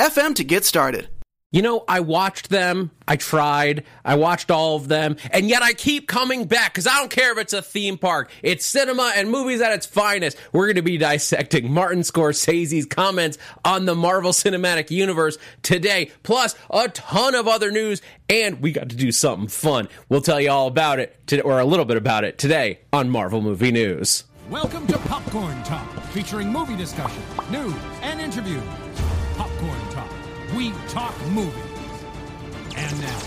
anchor.fm to get started. You know, I watched them. I tried. I watched all of them. And yet I keep coming back because I don't care if it's a theme park. It's cinema and movies at its finest. We're going to be dissecting Martin Scorsese's comments on the Marvel Cinematic Universe today, plus a ton of other news. And we got to do something fun. We'll tell you all about it, today, or a little bit about it today on Marvel Movie News. Welcome to Popcorn Talk, featuring movie discussion, news, and interviews. Popcorn Talk. We talk movies. And now,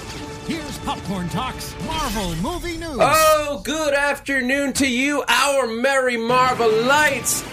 here's Popcorn Talk's Marvel Movie News. Oh, good afternoon to you, our merry Marvelites.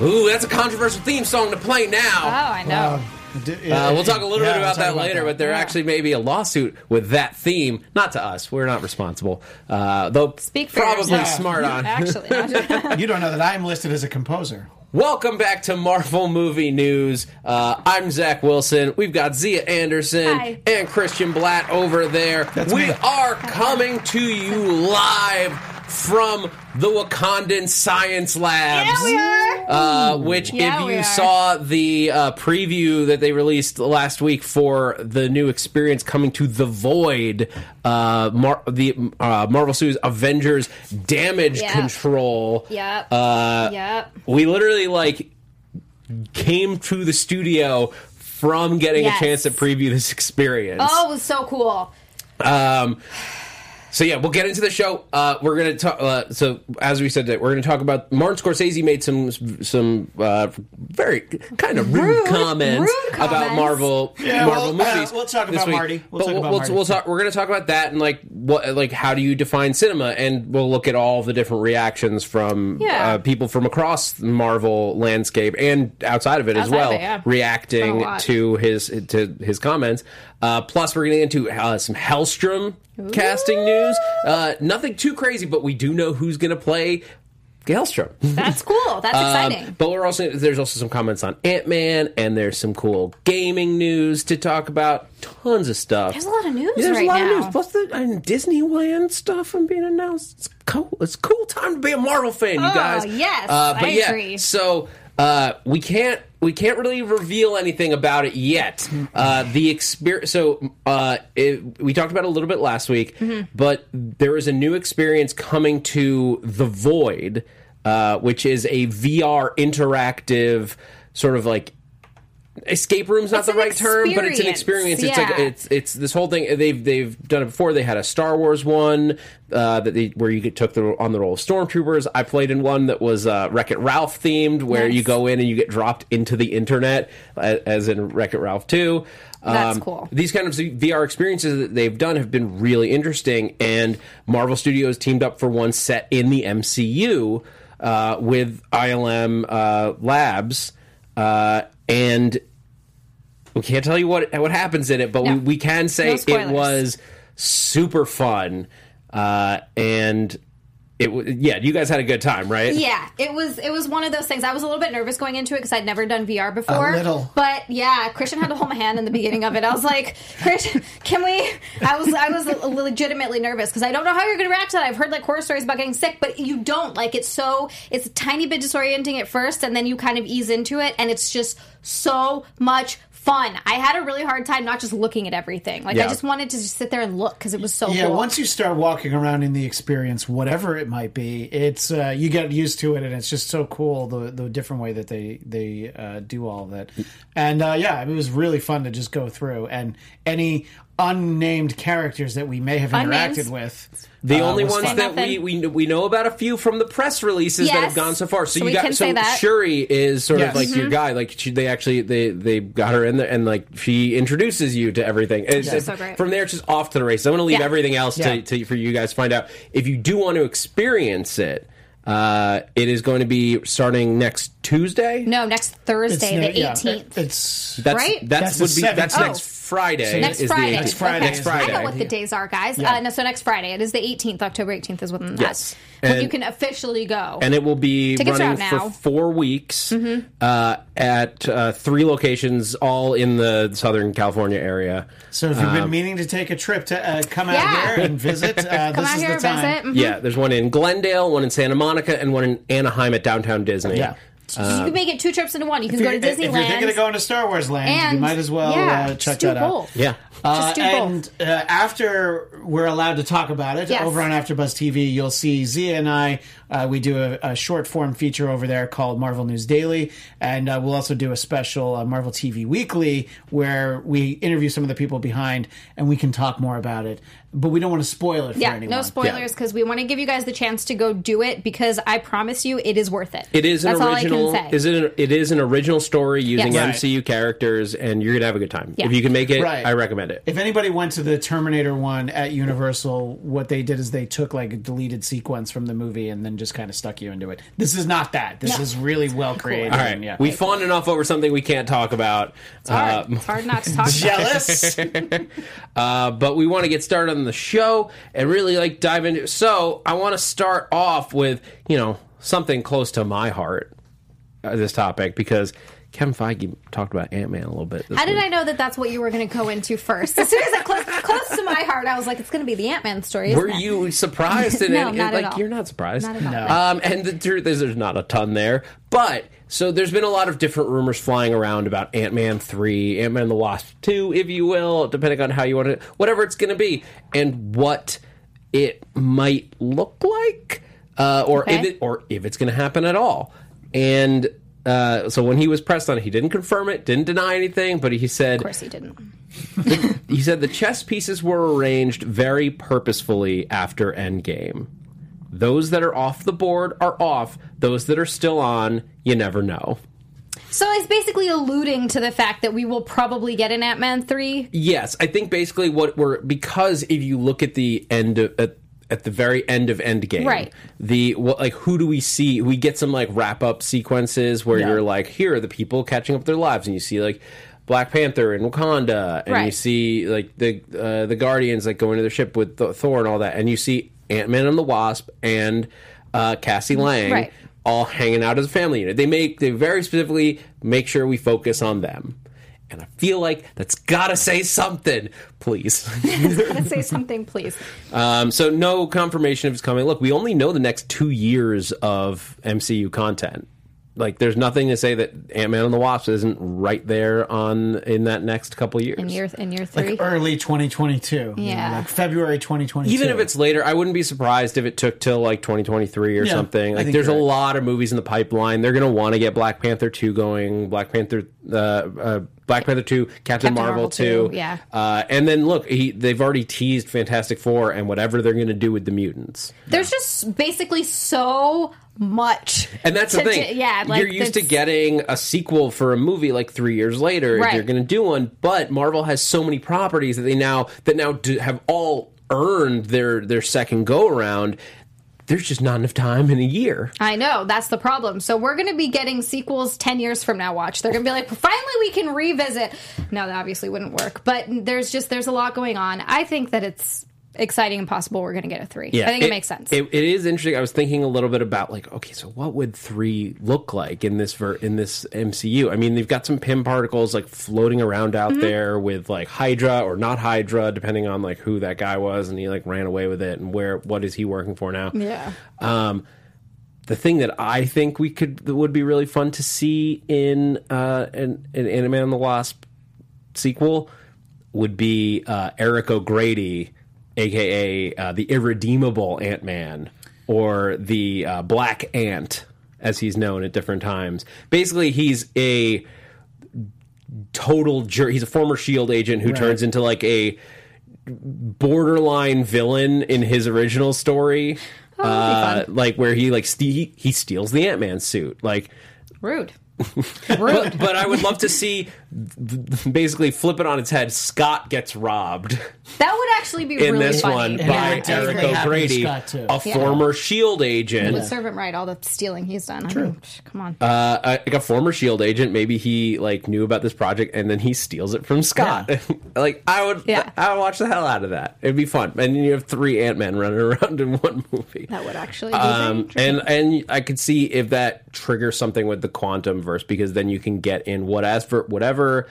Ooh, that's a controversial theme song to play now. Oh. I know. Uh, we'll talk a little Yeah, bit we'll about that about later, that. but there actually may be a lawsuit with that theme. Not to us. We're not responsible. Uh, though Speak for probably yourself. smart on. Actually, not. You don't know that I'm listed as a composer. Welcome back to Marvel Movie News. Uh, I'm Zach Wilson. We've got Zia Anderson Hi. and Christian Blatt over there. That's we me. are coming to you live from the Wakandan Science Labs. yeah, we are. Uh, which, Yeah, if you saw the uh, preview that they released last week for the new experience coming to the Void, uh, Mar- the uh, Marvel Studios Avengers Damage Yep. Control. Yep. Uh, Yep. We literally like came to the studio from getting Yes. a chance to preview this experience. Oh, it was so cool. Um, so yeah, we'll get into the show. Uh, we're gonna talk. Uh, so as we said, that we're gonna talk about Martin Scorsese made some some uh, very kind of rude, Rude- comments rude about. Marvel Yeah, Marvel well, uh, movies. we'll talk this about week. Marty. We'll but talk we'll, about we'll, Marty. we'll talk. We're gonna talk about that and like what like how do you define cinema, and we'll look at all the different reactions from Yeah. uh, people from across the Marvel landscape and outside of it as Outside of well, it, yeah. reacting to his to his comments. Uh, plus, we're getting into uh, some Hellstrom casting news. Uh, nothing too crazy, but we do know who's going to play Hellstrom. That's cool. That's Um, exciting. but we're also there's also some comments on Ant Man, and there's some cool gaming news to talk about. Tons of stuff. There's a lot of news Yeah, there's right a lot now. of news. Plus the and Disneyland stuff I'm being announced. It's cool. It's cool time to be a Marvel fan, you Oh, guys. yes, uh, but I yeah, agree. So uh, we can't we can't really reveal anything about it yet. Uh, the experience. So uh, it, we talked about it a little bit last week, Mm-hmm. but there is a new experience coming to the Void, uh, which is a VR interactive sort of like escape room's not It's the right term, but it's an experience, experience. It's like yeah. it's it's this whole thing. They've they've done it before. They had a Star Wars one uh, that they where you get, took the on the role of stormtroopers. I played in one that was uh, Wreck It Ralph themed, where Nice. you go in and you get dropped into the internet, as in Wreck It Ralph two. That's cool. These kind of VR experiences that they've done have been really interesting, and Marvel Studios teamed up for one set in the MCU uh, with ILM uh, Labs, uh, and we can't tell you what what happens in it, but No. we, we can say No it was super fun, uh, and it w- yeah, you guys had a good time, right? Yeah, it was it was one of those things. I was a little bit nervous going into it because I'd never done VR before. A little. but yeah, Christian had to hold my hand in the beginning of it. I was like, Christian, can we? I was I was legitimately nervous because I don't know how you're going to react to that. I've heard like horror stories about getting sick, but you don't. Like it's so it's a tiny bit disorienting at first, and then you kind of ease into it, and it's just so much fun. I had a really hard time not just looking at everything. Like Yeah. I just wanted to just sit there and look because it was so Yeah, cool. once you start walking around in the experience, whatever it might be, it's uh, you get used to it, and it's just so cool the the different way that they they uh, do all of that. And uh, yeah, it was really fun to just go through, and any unnamed characters that we may have Unnamed. interacted with. The uh, only was ones fun. that we, nothing. we we know about a few from the press releases that Yes. have gone so far. So, So you we got can so say that. Shuri is sort Yes. of like your Mm-hmm. guy. Like she, they actually they they got her in there and like she introduces you to everything. It's, She's so great. From there, it's just off to the races. I'm going to leave Yeah. everything else Yeah. to, to for you guys to find out. If you do want to experience it. Uh, it is going to be starting next Tuesday. No, next Thursday, no- the yeah, 18th. It's That's Right? that's, That's would the be that's 17th. next Oh. Friday. Next is the Friday. 18th. Next Friday. Okay. Next Friday. I know what the days are, guys. Yeah. Uh, no, so next Friday. It is the 18th, October 18th is when Yes. that's when you can officially go. and it will be Tickets running out for now. Mm-hmm. four weeks uh, at uh, three locations, all in the Southern California area. so if you've been meaning to take a trip to uh, come out Yeah. here and visit, uh, Come this out is here the time. visit. Mhm. Yeah, there's one in Glendale, one in Santa Monica, and one in Anaheim at Downtown Disney. Yeah. So you can make it two trips into one. You can go you're, to if you're Disneyland. thinking of going to Star Wars Land, and you might as well yeah, uh, check just do that out. both. Yeah. Just do Uh, both. and uh, after we're allowed to talk about it Yes. over on AfterBuzz TV, you'll see Zia and I. Uh, we do a, a short form feature over there called Marvel News Daily, and uh, we'll also do a special uh, Marvel TV Weekly where we interview some of the people behind, and we can talk more about it. But we don't want to spoil it for Yeah, anyone. no spoilers because we want to give you guys the chance to go do it because I promise you it is worth it. It is an That's original. all I can say. Is it? An, it is an original story using Yes. MCU characters, and you're gonna have a good time. Yeah. If you can make it, Right. I recommend it. If anybody went to the Terminator one at Universal, what they did is they took like a deleted sequence from the movie and then just kind of stuck you into it. This is not that. This No. is really well created. All right, and, yeah. we fawned enough over something we can't talk about. It's hard. Uh, it's hard not to talk about. jealous. Uh, but we want to get started on the show and really like dive into. So I want to start off with you know something close to my heart. Uh, this topic because Kevin Feige talked about Ant Man a little bit. this How did week. I know that that's what you were going to go into first? As soon as it close, close to my heart, I was like, it's going to be the Ant Man story. Isn't Were it? you surprised? No, and- not at like all. you're not surprised. Not at all. No. Um, and the truth is, there's not a ton there. But so there's been a lot of different rumors flying around about Ant Man three, Ant Man the Wasp two, if you will, depending on how you want it, whatever it's going to be, and what it might look like, uh, or if it or if it's going to happen at all. And uh, so when he was pressed on it, he didn't confirm it, didn't deny anything, but he said Of course, he didn't. he said the chess pieces were arranged very purposefully after Endgame. Those that are off the board are off. Those that are still on, you never know. So it's basically alluding to the fact that we will probably get an Ant Man three. Yes, I think basically what we're because if you look at the end of at, at the very end of Endgame, Right. The what like who do we see? We get some like wrap up sequences where Yeah. you're like, here are the people catching up their lives, and you see like. Black Panther and Wakanda, and you see like the uh, the Guardians like going to their ship with Th- Thor and all that, and you see Ant Man and the Wasp and uh, Cassie Lang Right. all hanging out as a family unit. They make they very specifically make sure we focus on them. And I feel like that's gotta say something, please. Let's say something, please. um, so no confirmation of it's coming. Look, we only know the next two years of MCU content. Like, there's nothing to say that Ant Man and the Wasp isn't right there on in that next couple years. In year in year three. like early 2022. you know, Yeah. like February 2022. Even if it's later, I wouldn't be surprised if it took till like 2023 or Yeah, something. Like, there's a right. lot of movies in the pipeline. They're going to want to get Black Panther 2 going, Black Panther, uh, uh, Black Panther 2, Captain, Captain Marvel, Marvel 2. 2, yeah. Uh, and then look, he, they've already teased Fantastic Four and whatever they're going to do with the mutants. There's just basically so much. And that's the thing. do- yeah, like you're used to getting a sequel for a movie like three years later. if Right. You're going to do one, but Marvel has so many properties that they now that now do, have all earned their their second go around. There's just not enough time in a year. I know that's the problem. So we're going to be getting sequels ten years from now. Watch, they're going to be like, finally, we can revisit. No, that obviously wouldn't work. But there's just there's a lot going on. I think that it's exciting and possible we're going to get a three. I think it, makes sense. It, it is interesting. I was thinking a little bit about like, okay, so what would three look like in this ver- in this MCU? I mean, they've got some Pym particles like floating around out Mm-hmm. there with like Hydra or not Hydra, depending on like who that guy was, and he like ran away with it, and where what is he working for now? yeah. Um, the thing that I think we could that would be really fun to see in uh, an, an Ant Man and the Wasp sequel would be uh, Eric O'Grady, aka uh, the irredeemable Ant Man, or the uh, Black Ant, as he's known at different times. Basically, he's a total jerk. He's a former Shield agent who turns into like a borderline villain in his original story. Oh, uh, like where he like ste- he steals the Ant Man suit. Like Rude. Rude. but I would love to see basically flip it on its head. Scott gets robbed That would actually be in really this funny. one And by it Eric definitely to O'Grady, a Yeah. former Shield agent. Would serve him right. All the stealing he's done. True. come on. uh, like a former Shield agent. Maybe he like knew about this project and then he steals it from Scott. like I would, Yeah. I would watch the hell out of that. It'd be fun. And you have three Ant Man running around in one movie. that would actually be Um, very and and I could see if that triggers something with the quantum verse because then you can get in whatever whatever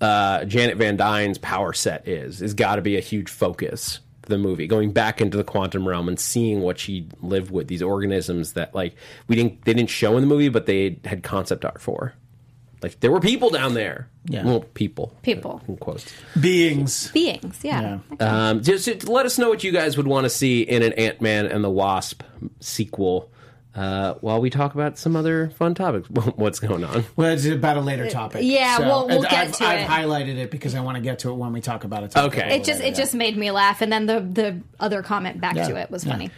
uh, Janet Van Dyne's power set is is got to be a huge focus for the movie going back into the quantum realm and seeing what she lived with these organisms that like we didn't they didn't show in the movie but they had concept art for like there were people down there Yeah. well people People. in quotes Beings. beings. Yeah. Yeah. um, just, just let us know what you guys would want to see in an Ant Man and the Wasp sequel. Uh, while we talk about some other fun topics, what's going on? Well, it's about a later topic. yeah, we'll- we'll get I've, to I've it. highlighted it because I want to get to it when we talk about it. Okay. It just it just made me laugh, and then the the other comment back Yeah. to it was Yeah. funny.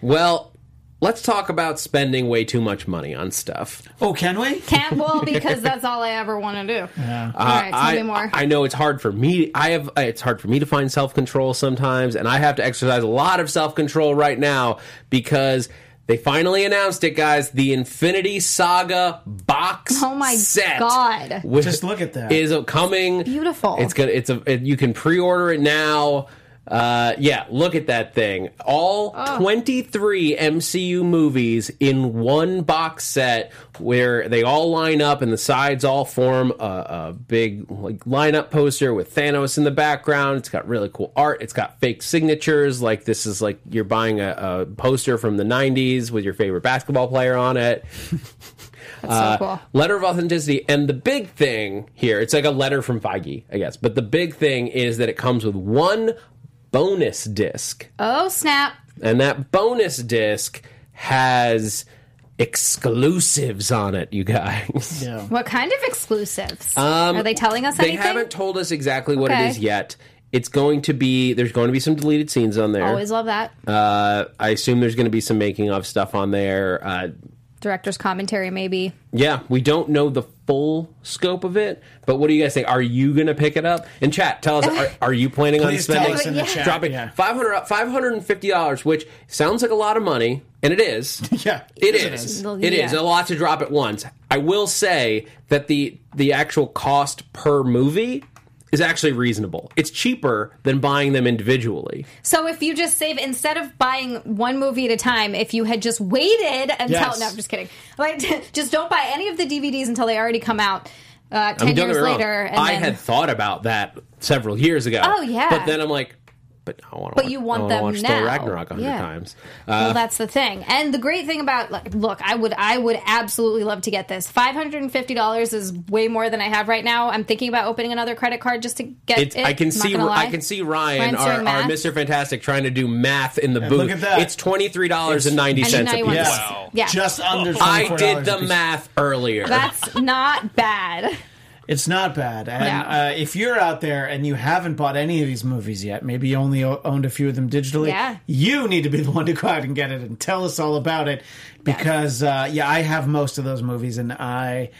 Well, let's talk about spending way too much money on stuff. Oh, can we? Can't well because that's all I ever want to do. Yeah. All right, tell I, me more. I know it's hard for me. I have it's hard for me to find self control sometimes, and I have to exercise a lot of self control right now because they finally announced it, guys. The Infinity Saga box. Oh my set God. with- Just look at that. Is coming. Beautiful. It's gonna. It's a. It, you can pre-order it now. Uh, yeah, look at that thing. All 23 MCU movies in one box set where they all line up and the sides all form a, a big like lineup poster with Thanos in the background. It's got really cool art. It's got fake signatures. Like this is like you're buying a, a poster from the 90s with your favorite basketball player on it. Uh, so cool. Letter of authenticity. And the big thing here, it's like a letter from Feige, I guess. But the big thing is that it comes with one bonus disc. Oh snap! And that bonus disc has exclusives on it, you guys. Yeah. What kind of exclusives? Are they telling us Um, They anything? haven't told us exactly what Okay. it is yet. It's going to be, there's going to be some deleted scenes on there. Always love that. Uh, I assume there's going to be some making of stuff on there. Uh, Director's commentary, maybe. Yeah, we don't know the full scope of it, but what do you guys think? Are you going to pick it up? In chat, tell us, are, are you planning on Please tell spending? us in the Yeah. chat. Dropping Yeah. 500 $550, which sounds like a lot of money, and it is. Yeah, It it is. is. It is Yeah. a lot to drop at once. I will say that the the actual cost per movie is actually reasonable. It's cheaper than buying them individually. So if you just save instead of buying one movie at a time, if you had just waited until Yes. no, I'm just kidding. Like just don't buy any of the DVDs until they already come out. Uh, ten I mean, don't years get wrong, later, and I then, had thought about that several years ago. Oh, yeah. but then I'm like, but I want. But you want I them watch now. Thor Ragnarok a hundred Yeah. times. well, Uh, that's the thing. And the great thing about like, look, I would, I would absolutely love to get this. Five hundred and fifty dollars is way more than I have right now. I'm thinking about opening another credit card just to get it. I can I'm see. I can see Ryan, our, our. Mr. Fantastic, trying to do math in the booth. look at that. It's twenty three dollars and ninety And a piece. want Yes. this. Yeah, Just under. I $24 did the math earlier. that's not bad. It's not bad. And Yeah. uh, if you're out there and you haven't bought any of these movies yet, maybe you only o- owned a few of them digitally, Yeah. you need to be the one to go out and get it and tell us all about it. Because, uh, yeah, I have most of those movies and I.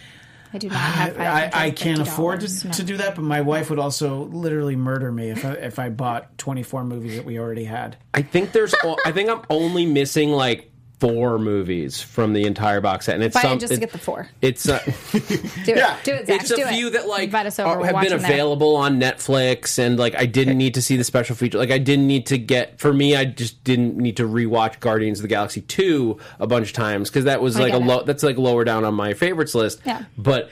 I do not have. I, I can't afford to, no. to do that, but my wife would also literally murder me if I, if I bought 24 movies that we already had. I think there's. o- I think I'm only missing like four movies from the entire box set, and it's Buy some. it just to get the four. It's. Uh, Do it. Yeah. Do it, Zach. it's a do few it. that like Invite us over. are- have been them there. available on Netflix, and like I didn't need to see the special feature. Like I didn't need to get for me. I just didn't need to rewatch Guardians of the Galaxy two a bunch of times because that was I like a low. That's like lower down on my favorites list. Yeah. but.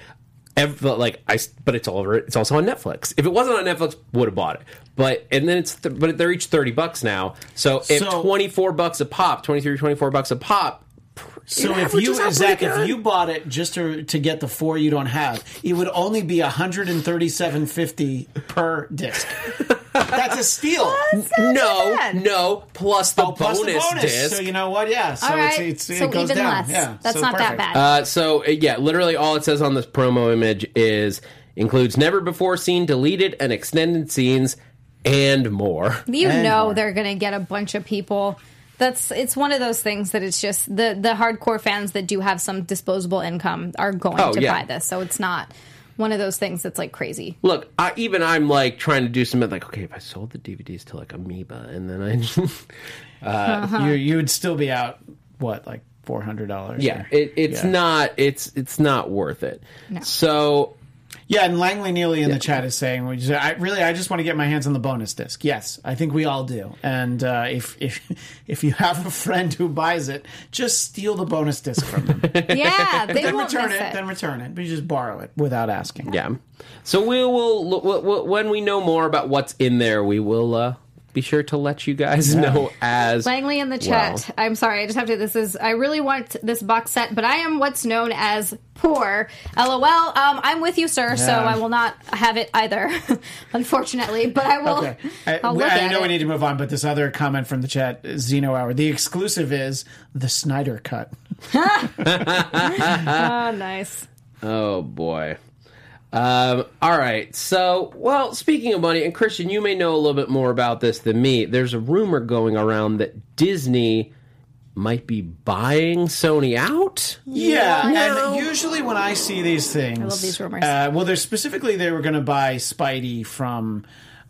Ev- but, like I, but it's all over. It's also on Netflix. If it wasn't on Netflix, would have bought it. But and then it's, th- but they're each thirty bucks now. So if So- twenty four bucks a pop, 23, 24 bucks a pop. So if you, out Zach, pretty if good. you bought it just to, to get the four you don't have, it would only be 137.50 per disc. That's a steal. no, bad. no, plus the Oh, plus bonus, the bonus. disc. So you know what? Yeah. So All right. it's, it's, so it goes even down. less. Yeah. That's so not perfect. that bad. Uh, so uh, yeah, literally all it says on this promo image is includes never before seen, deleted, and extended scenes, and more. you and know more. they're going to get a bunch of people. That's it's one of those things that it's just the the hardcore fans that do have some disposable income are going Oh, to yeah. buy this. So it's not one of those things that's like crazy. Look, I, even I'm like trying to do something like, okay, if I sold the DVDs to like Amoeba, and then I, uh, uh-huh. You you would still be out what like four hundred dollars. yeah, it, it's Yeah. not, it's it's not worth it. So Yeah, and Langley Neely in the chat is saying, we just, I really, I just want to get my hands on the bonus disc. Yes, I think we all do. And uh, if if if you have a friend who buys it, just steal the bonus disc from them. Yeah, they then return it, it. Then return it. But you just borrow it without asking. yeah, so we will look- w- w- when we know more about what's in there, we will uh, be sure to let you guys know as Langley in the chat. I'm sorry, I just have to. This is. I really want this box set, but I am what's known as poor. LOL. Um, I'm with you, sir. So I will not have it either, unfortunately. But I will. Okay. I, I'll we- look I know it. we need to move on, but this other comment from the chat, Zeno Hour, the exclusive is the Snyder cut. Oh, nice. Oh boy. Um, all right. So, well, speaking of money, and Christian, you may know a little bit more about this than me. There's a rumor going around that Disney might be buying Sony out. Yeah, No. and usually when I see these things, I love these rumors. Uh, well, there's specifically they were going to buy Spidey from,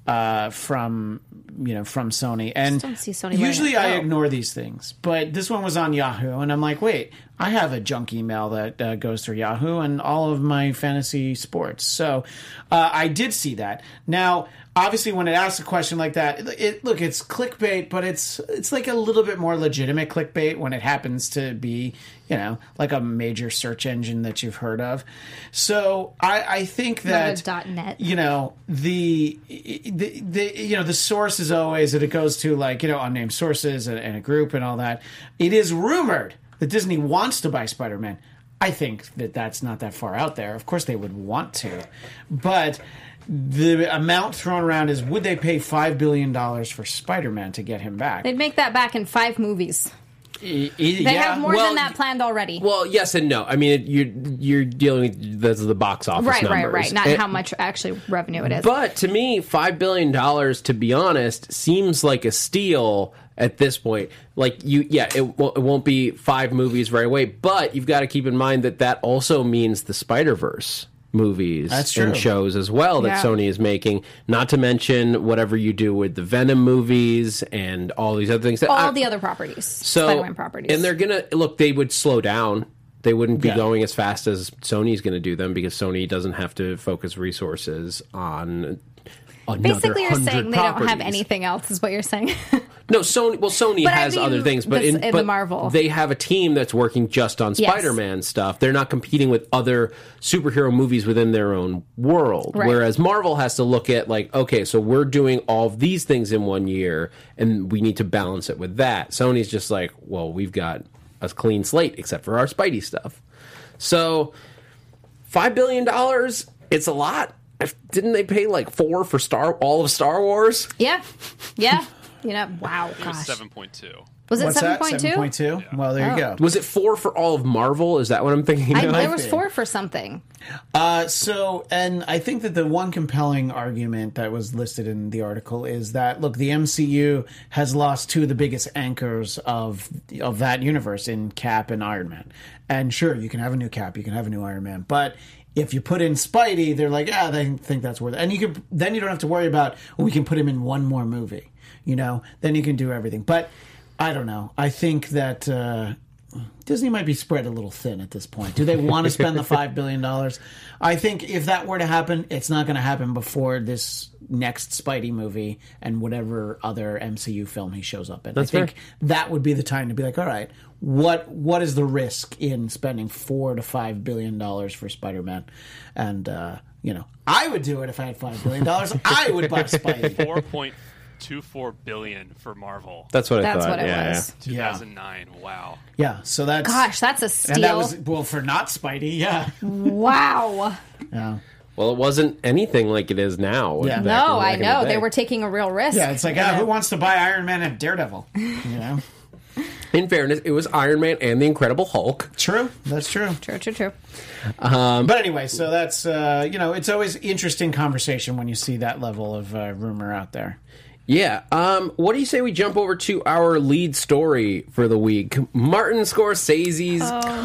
uh, from you know from Sony, and Sony usually. I Oh. ignore these things, but this one was on Yahoo, and I'm like, wait, I have a junk email that uh, goes through Yahoo and all of my fantasy sports, so uh, I did see that. Now, obviously, when it asks a question like that, it, it look, it's clickbait, but it's it's like a little bit more legitimate clickbait when it happens to be you know like a major search engine that you've heard of. So I, I think that .net. you know the, the the you know the source is always that it goes to like you know unnamed sources and, and a group and all that. It is rumored that Disney wants to buy Spider Man. I think that that's not that far out there. Of course, they would want to, but the amount thrown around is would they pay five billion dollars for Spider Man to get him back? They'd make that back in five movies. they They have more Well, than that planned already. Well, yes and no. I mean, you're you're dealing with the, the box office right, right, numbers. right. Not And- how much actually revenue it is. But to me, five billion dollars, to be honest, seems like a steal at this point. Like you, yeah, it, will, it won't be five movies right away, but you've got to keep in mind that that also means the Spider Verse movies and shows as well that Yeah. Sony is making. Not to mention whatever you do with the Venom movies and all these other things. That all I- the other properties, so Spider-Man properties, and they're gonna look. They would slow down. They wouldn't be Yeah. going as fast as Sony's going to do them because Sony doesn't have to focus resources on. Basically you're 100 saying they don't have anything else. Is what you're saying? No, Sony. Well, Sony But I has mean, other things, but this- in, in but the Marvel. they have a team that's working just on Yes. Spider-Man stuff. They're not competing with other superhero movies within their own world. Right. Whereas Marvel has to look at like, okay, so we're doing all of these things in one year, and we need to balance it with that. Sony's just like, well, we've got a clean slate except for our Spidey stuff. So five billion dollars, it's a lot. If- Didn't they pay like four for Star all of Star Wars? yeah, yeah. You know, wow, gosh, seven point two. was it What's seven that? point Seven two? point. Well, there you go. Was it four for all of Marvel? Is that what I'm thinking? I, of? there was four for something. Uh, so, and I think that the one compelling argument that was listed in the article is that look, the MCU has lost two of the biggest anchors of of that universe in Cap and Iron Man. And sure, you can have a new Cap, you can have a new Iron Man, but if you put in Spidey, they're like, ah, they think that's worth it. And you can then you don't have to worry about well, we can put him in one more movie. You know, then you can do everything. But I don't know. I think that. Uh, Disney might be spread a little thin at this point. Do they want to spend the five billion dollars? I think if that were to happen, it's not going to happen before this next Spidey movie and whatever other MCU film he shows up in. That's I think fair. that would be the time to be like, all right, what what is the risk in spending four to five billion dollars for Spider Man? And uh, you know, I would do it if I had five billion dollars. I would buy Spidey. Four point two four billion for Marvel. That's what I That's thought. what it yeah, was. Two thousand nine. Wow. Yeah, so that's Gosh, that's a steal. and that was well for not Spidey. Yeah, wow. yeah. yeah. Well, it wasn't anything like it is now. Yeah. back- No, back I in the know day. they were taking a real risk. Yeah, it's like, ah, who wants to buy Iron Man and Daredevil? You know, In fairness, it was Iron Man and the Incredible Hulk. true. That's true. True, true, true. But anyway, so that's uh, you know, it's always interesting conversation when you see that level of uh, rumor out there. Yeah. Um, what do you say we jump over to our lead story for the week? Martin Scorsese's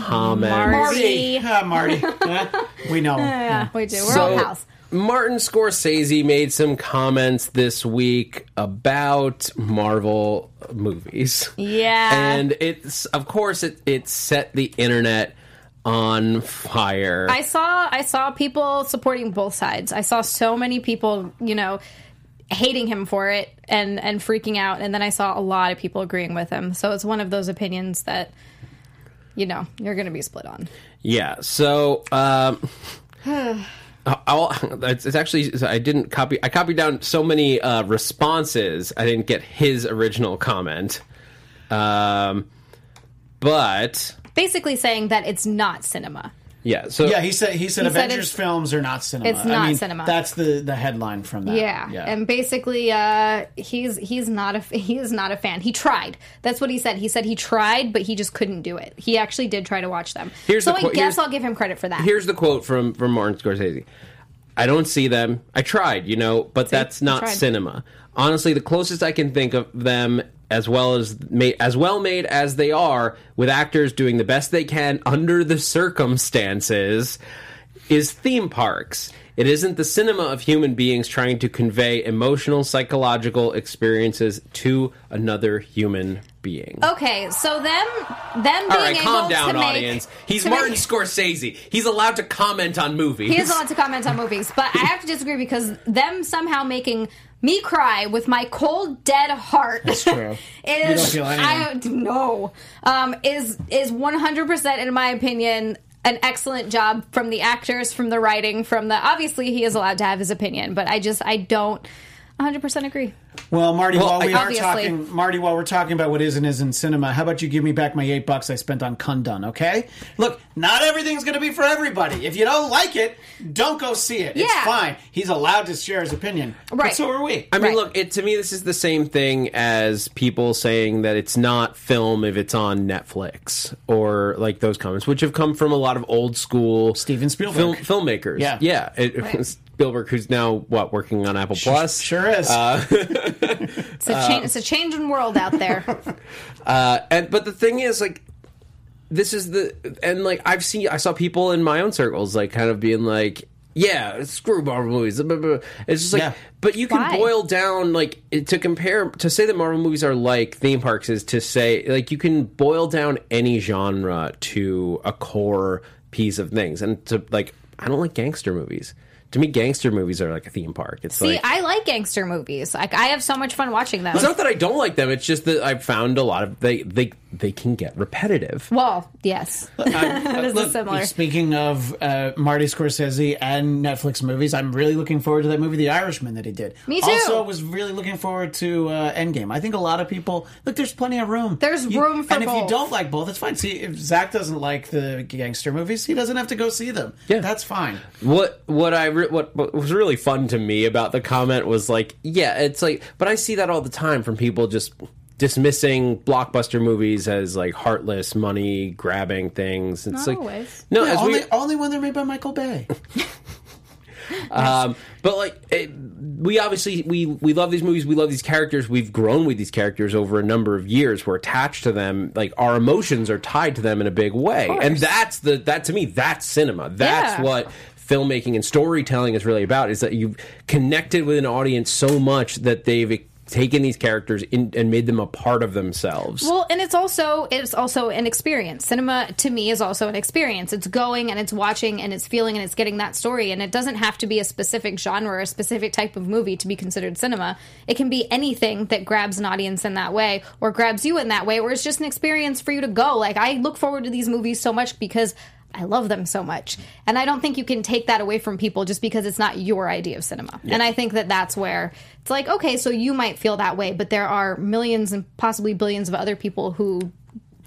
comment. Marty. Ah, Marty. We know. him. Yeah, we do. We're So, all pals. Martin Scorsese made some comments this week about Marvel movies. Yeah. And it's of course it it set the internet on fire. I saw I saw people supporting both sides. I saw so many people, you know, hating him for it and and freaking out, and then I saw a lot of people agreeing with him. So it's one of those opinions that you know you're going to be split on. Yeah. So, um, I'll, it's, it's actually I didn't copy. I copied down so many uh, responses. I didn't get his original comment. Um, but Basically saying that it's not cinema. Yeah. So Yeah, he said he said He Avengers it's- films are not cinema. it's I not mean, cinema. That's the the headline from that. Yeah. and basically, uh, he's he's not a he is not a fan. He tried. That's what he said. He said he tried, but he just couldn't do it. He actually did try to watch them. Here's so the I guess I'll give him credit for that. here's the quote from from Martin Scorsese. I don't see them. I tried, you know, but that's not cinema. Honestly, the closest I can think of them as well as made, as well made as they are with actors doing the best they can under the circumstances is theme parks. It isn't the cinema of human beings trying to convey emotional psychological experiences to another human being. okay, so them them being All right, able calm down, to make, audience. He's Martin make- Scorsese. He's allowed to comment on movies. He is allowed to comment on movies, but I have to disagree because them somehow making me cry with my cold dead heart. That's true. Is You don't feel I no um, is is one hundred percent in my opinion an excellent job from the actors, from the writing, from the obviously he is allowed to have his opinion, but I just I don't. 100% agree. Well, Marty, Well, while we I- are talking, Marty, while we're talking about what is and isn't cinema, how about you give me back my eight bucks I spent on Kundun? Okay, look, not everything's going to be for everybody. If you don't like it, don't go see it. It's fine. He's allowed to share his opinion. But Right. so are we. I mean, Right. look, it, to me, this is the same thing as people saying that it's not film if it's on Netflix or like those comments, which have come from a lot of old school Steven Spielberg. film, filmmakers. Yeah. yeah. It, it was Spielberg, who's now what working on Apple Plus. Sure is. Uh, It's a, change, it's a changing world out there. Uh, and but the thing is, like, this is the and like I've seen, I saw people in my own circles like kind of being like. Yeah, screw Marvel movies. blah, blah, blah. It's just like, Yeah. but you can Why? boil down like it- to compare to say that Marvel movies are like theme parks is to say like you can boil down any genre to a core piece of things, and to like I don't like gangster movies. To me, gangster movies are like a theme park. It's See, like I like gangster movies. Like I have so much fun watching them. it's not that I don't like them. It's just that I've found a lot of they they they can get repetitive. well, yes, that is a Look, similar. Speaking of uh, Marty Scorsese and Netflix movies, I'm really looking forward to that movie, The Irishman, that he did. Me too. Also, was really looking forward to uh, Endgame. I think a lot of people look. There's plenty of room. There's room for and if you don't like both, it's fine. See, if Zach doesn't like the gangster movies, he doesn't have to go see them. Yeah. that's fine. What what I re- what, what was really fun to me about the comment was like, yeah, it's like, but I see that all the time from people just dismissing blockbuster movies as like heartless, money grabbing things. It's Not like always. no, Yeah, as only, we, only when they're made by Michael Bay. um, but like it, we obviously we we love these movies, we love these characters, we've grown with these characters over a number of years. We're attached to them, like our emotions are tied to them in a big way, and that's the that to me that's cinema. That's Yeah. what filmmaking and storytelling is really about is that you've connected with an audience so much that they've taken these characters in, and made them a part of themselves. Well, and it's also it's also an experience. Cinema to me is also an experience. It's going and it's watching and it's feeling and it's getting that story. And it doesn't have to be a specific genre or a specific type of movie to be considered cinema. It can be anything that grabs an audience in that way or grabs you in that way, or it's just an experience for you to go. Like I look forward to these movies so much because I love them so much. And I don't think you can take that away from people just because it's not your idea of cinema. And I think that that's where it's like, okay, so you might feel that way, but there are millions and possibly billions of other people who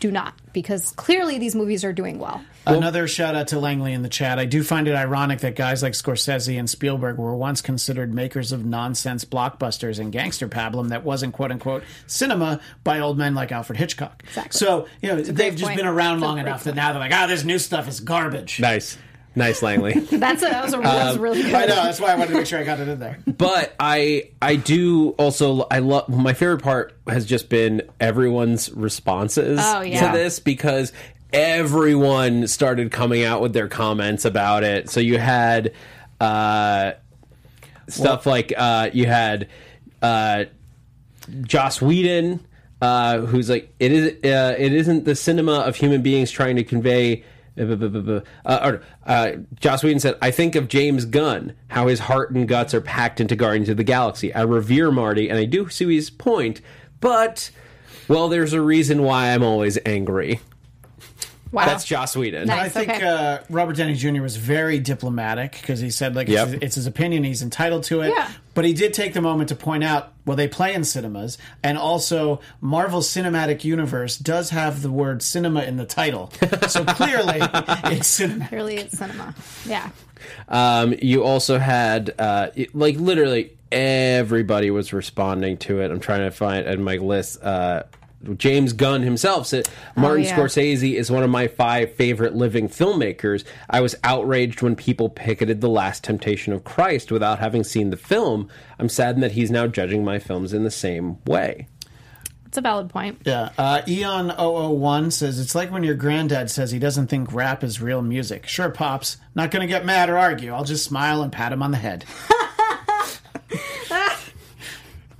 do not because clearly these movies are doing well. Another shout out to Langley in the chat. I do find it ironic that guys like Scorsese and Spielberg were once considered makers of nonsense blockbusters and gangster pablum that wasn't quote unquote cinema by old men like Alfred Hitchcock. Exactly. So, you know, they've just point. been around long great enough that now they're like, ah, this new stuff is garbage. nice. Nice, Langley. That's a, that was a that was really good. I know. That's why I wanted to make sure I got it in there. but I I do also I love my favorite part has just been everyone's responses Oh, yeah. to this because everyone started coming out with their comments about it. So you had uh, stuff like uh, you had uh, Joss Whedon. Uh, who's like it is? Uh, it isn't the cinema of human beings trying to convey. Uh, or, Joss Whedon said, "I think of James Gunn, how his heart and guts are packed into Guardians of the Galaxy. I revere Marty, and I do see his point, but well, there's a reason why I'm always angry. Wow. That's Joss Whedon. Nice. I think okay. uh, Robert Downey Jr. was very diplomatic because he said like Yep. it's, it's his opinion, he's entitled to it. Yeah. But he did take the moment to point out, well, they play in cinemas, and also Marvel cinematic universe does have the word cinema in the title, so clearly it's cinema. Really, it's cinema. Yeah. Um, you also had uh, like literally everybody was responding to it. I'm trying to find in my list. Uh, James Gunn himself said Martin yeah. Scorsese is one of my five favorite living filmmakers. I was outraged when people picketed The Last Temptation of Christ without having seen the film. I'm saddened that he's now judging my films in the same way. It's a valid point. Yeah. Uh, Eon001 says, It's like when your granddad says he doesn't think rap is real music. Sure, Pops. Not going to get mad or argue. I'll just smile and pat him on the head.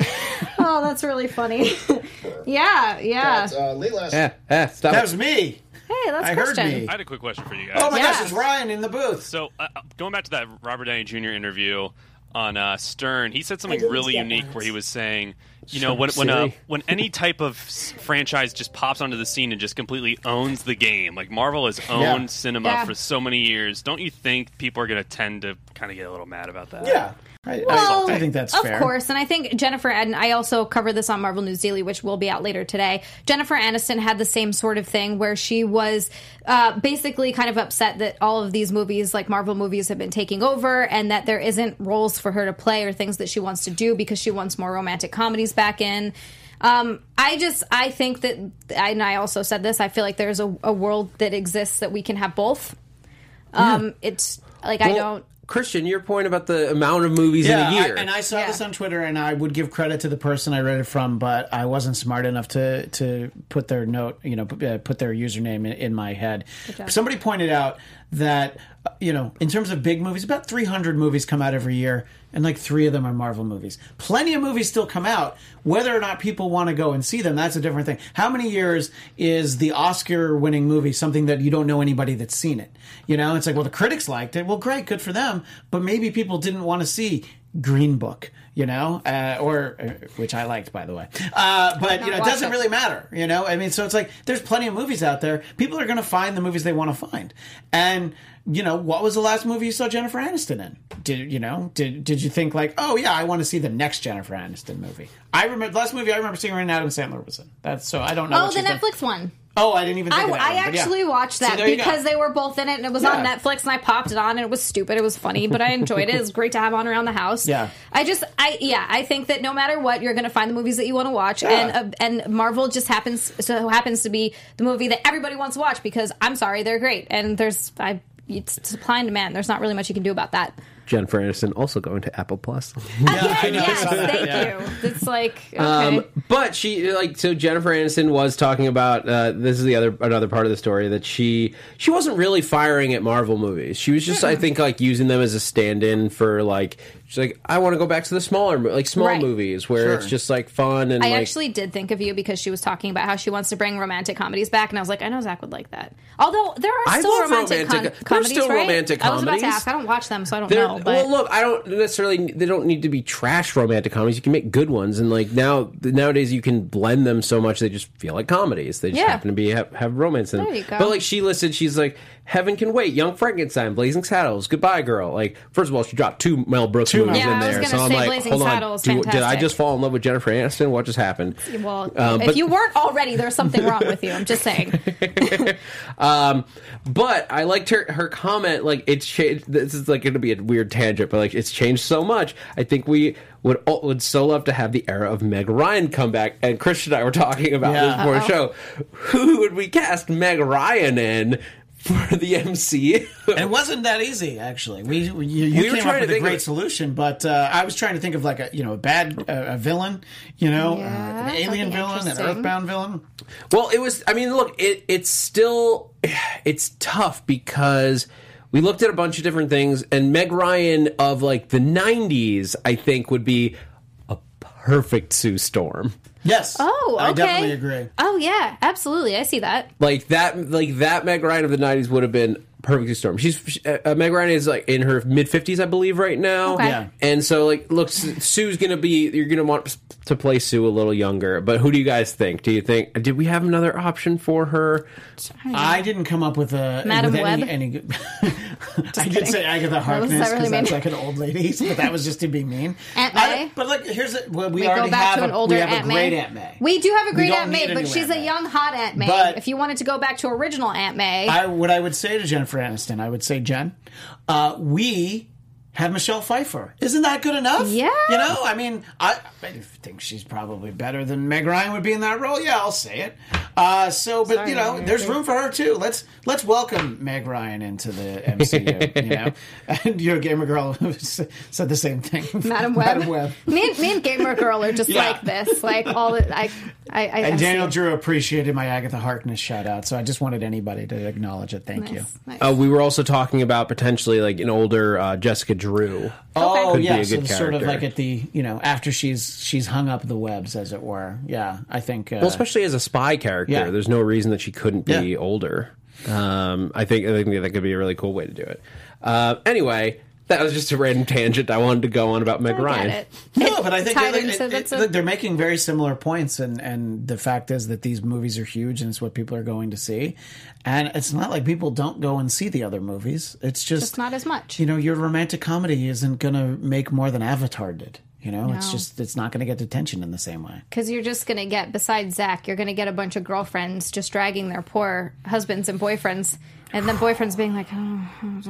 Oh, that's really funny. yeah, yeah. Uh, late last Eh, eh, stop That it. was me. Hey, that's I heard Christian. me. I had a quick question for you guys. Oh my Yeah. gosh, it's Ryan in the booth. So, uh, uh, going back to that Robert Downey Jr. interview on uh, Stern, he said something didn't really get unique that. where he was saying, you know, when when uh, Silly. when any type of s- franchise just pops onto the scene and just completely owns the game, like Marvel has owned Yeah. cinema Yeah. for so many years, don't you think people are going to tend to kind of get a little mad about that? Yeah. I, I- Well, I, think that's of fair. course, and I think Jennifer and I also covered this on Marvel News Daily, which will be out later today. Jennifer Aniston had the same sort of thing where she was uh, basically kind of upset that all of these movies, like Marvel movies, have been taking over, and that there isn't roles for her to play or things that she wants to do because she wants more romantic comedies back in. Um, I just I think that, and I also said this. I feel like there's a, a world that exists that we can have both. Um, It's like I don't. Christian, your point about the amount of movies Yeah, in a year. I, and I saw Yeah. this on Twitter, and I would give credit to the person I read it from, but I wasn't smart enough to to put their note, you know, uh, put their username in, in my head. Somebody pointed out that you know, in terms of big movies, about 300 movies come out every year, and like three of them are Marvel movies. Plenty of movies still come out. Whether or not people want to go and see them, that's a different thing. How many years is the Oscar-winning movie something that you don't know anybody that's seen it? You know, it's like, well, the critics liked it. Well, great, good for them. But maybe people didn't want to see Green Book, you know, uh, or uh, which I liked, by the way. Uh, but you know, it doesn't it. really matter, you know. I mean, so it's like there's plenty of movies out there. People are going to find the movies they want to find, and you know, what was the last movie you saw Jennifer Aniston in? Did you know? Did did you think like, oh yeah, I want to see the next Jennifer Aniston movie? I remember the last movie I remember seeing her in Adam Sandler was in. That's so I don't know. Oh, the she's done. Netflix one. Oh, I didn't even. Think I, I one, but yeah. actually watched that go. because they were both in it and it was on Netflix and I popped it on and it was stupid. It was funny, but I enjoyed it. It was great to have on around the house. Yeah. I just, I yeah, I think that no matter what, you're going to find the movies that you want to watch, Yeah. and uh, and Marvel just happens so happens to be the movie that everybody wants to watch because I'm sorry, they're great, and there's I. It's supply and demand. There's not really much you can do about that. Jennifer Aniston also going to Apple Plus. Yeah, I know, yes, saw thank yeah. you. It's like okay. Um, but she like so Jennifer Aniston was talking about uh, this is the other another part of the story that she she wasn't really firing at Marvel movies. She was just I think like using them as a stand-in for like she's like I want to go back to the smaller mo- like small Right. movies where Sure. it's just like fun and I like actually did think of you because she was talking about how she wants to bring romantic comedies back, and I was like, I know Zach would like that. Although there are I still love romantic, romantic- con- there's comedies, still right? romantic I was about to comedies. ask. I don't watch them, so I don't They're- know. But well, look, I don't necessarily. They don't need to be trash romantic comedies. You can make good ones, and like now nowadays, you can blend them so much they just feel like comedies. They just Yeah. happen to be have, have romance in them. There you go. But like she listed, she's like Heaven Can Wait, Young Frankenstein, Blazing Saddles, Goodbye Girl. Like first of all, she dropped two Mel Brooks Two movies Mel- Yeah, in I was there, gonna so I'm like, Blazing hold on, do- did I just fall in love with Jennifer Aniston? What just happened? well, Um, if but- you weren't already, there's something wrong with you. I'm just saying. Um, but I liked her her comment. Like it's changed. This is like going to be a weird tangent, but like it's changed so much. I think we would all- would so love to have the era of Meg Ryan come back. And Christian and I were talking about Yeah. this before the show. Who would we cast Meg Ryan in? For the MCU. It wasn't that easy, actually. We, we you, you We were came trying up to with a think of great solution, but uh, I was trying to think of like a you know a bad uh, a villain, you know, Yeah, uh, an alien villain, an. Earthbound villain. Well, it was. I mean, look, it it's still it's tough because we looked at a bunch of different things, and Meg Ryan of like the '90s, I think, would be a perfect Sue Storm. Yes. Oh, okay. I definitely agree. Oh yeah, absolutely. I see that. Like that, like that Meg Ryan of the '90s would have been perfectly Storm. She's she, uh, Meg Ryan is like in her mid 50s, I believe, right now. Okay. Yeah. And so, like, look, Su- Sue's gonna be. You're gonna want to play Sue a little younger. But who do you guys think? Do you think? Did we have another option for her? I didn't come up with a Madam with any, Web? any good. I did kidding. say Agatha What does Harkness that really because that's mean? like an old lady, but that was just to be mean. Aunt I- May? but look, here's a, well, we, We already go back have to an a, older we have Aunt a May. Aunt May. We do have a great Aunt May, but she's Aunt a May. young hot Aunt May. But- if you wanted to go back to original Aunt May, I, what I would say to Jennifer Aniston, I would say, Jen, uh, we have Michelle Pfeiffer. Isn't that good enough? Yeah. You know, I mean, I, I think she's probably better than Meg Ryan would be in that role. Yeah, I'll say it. Uh, so, but Sorry, you know, Meg. there's room for her too. Let's let's welcome Meg Ryan into the MCU. you know, and your gamer girl said the same thing. Madam Web. Madam Web. me, and, me and Gamer Girl are just Yeah. like this. Like all the, I, I, I And I Daniel. Drew appreciated my Agatha Harkness shout out, so I just wanted anybody to acknowledge it. Thank you. Nice, nice. Uh, we were also talking about potentially like an older uh, Jessica Drew. Oh Could be yeah, a so good sort of like at the you know after she's she's hung up the webs as it were. Yeah, I think. Uh, Well, especially as a spy character, Yeah. there's no reason that she couldn't be Yeah. older. Um, I think I think that could be a really cool way to do it. Uh, anyway, that was just a random tangent I wanted to go on about Meg I Ryan. get it. no, but I think tied it- into- it- it- a- they're making very similar points, and and the fact is that these movies are huge, and it's what people are going to see, and it's not like people don't go and see the other movies. It's just, Just not as much. You know, your romantic comedy isn't going to make more than Avatar did. You know, it's just it's not going to get attention in the same way. Because you're just going to get, besides Zach, you're going to get a bunch of girlfriends just dragging their poor husbands and boyfriends, and then boyfriends being like, oh,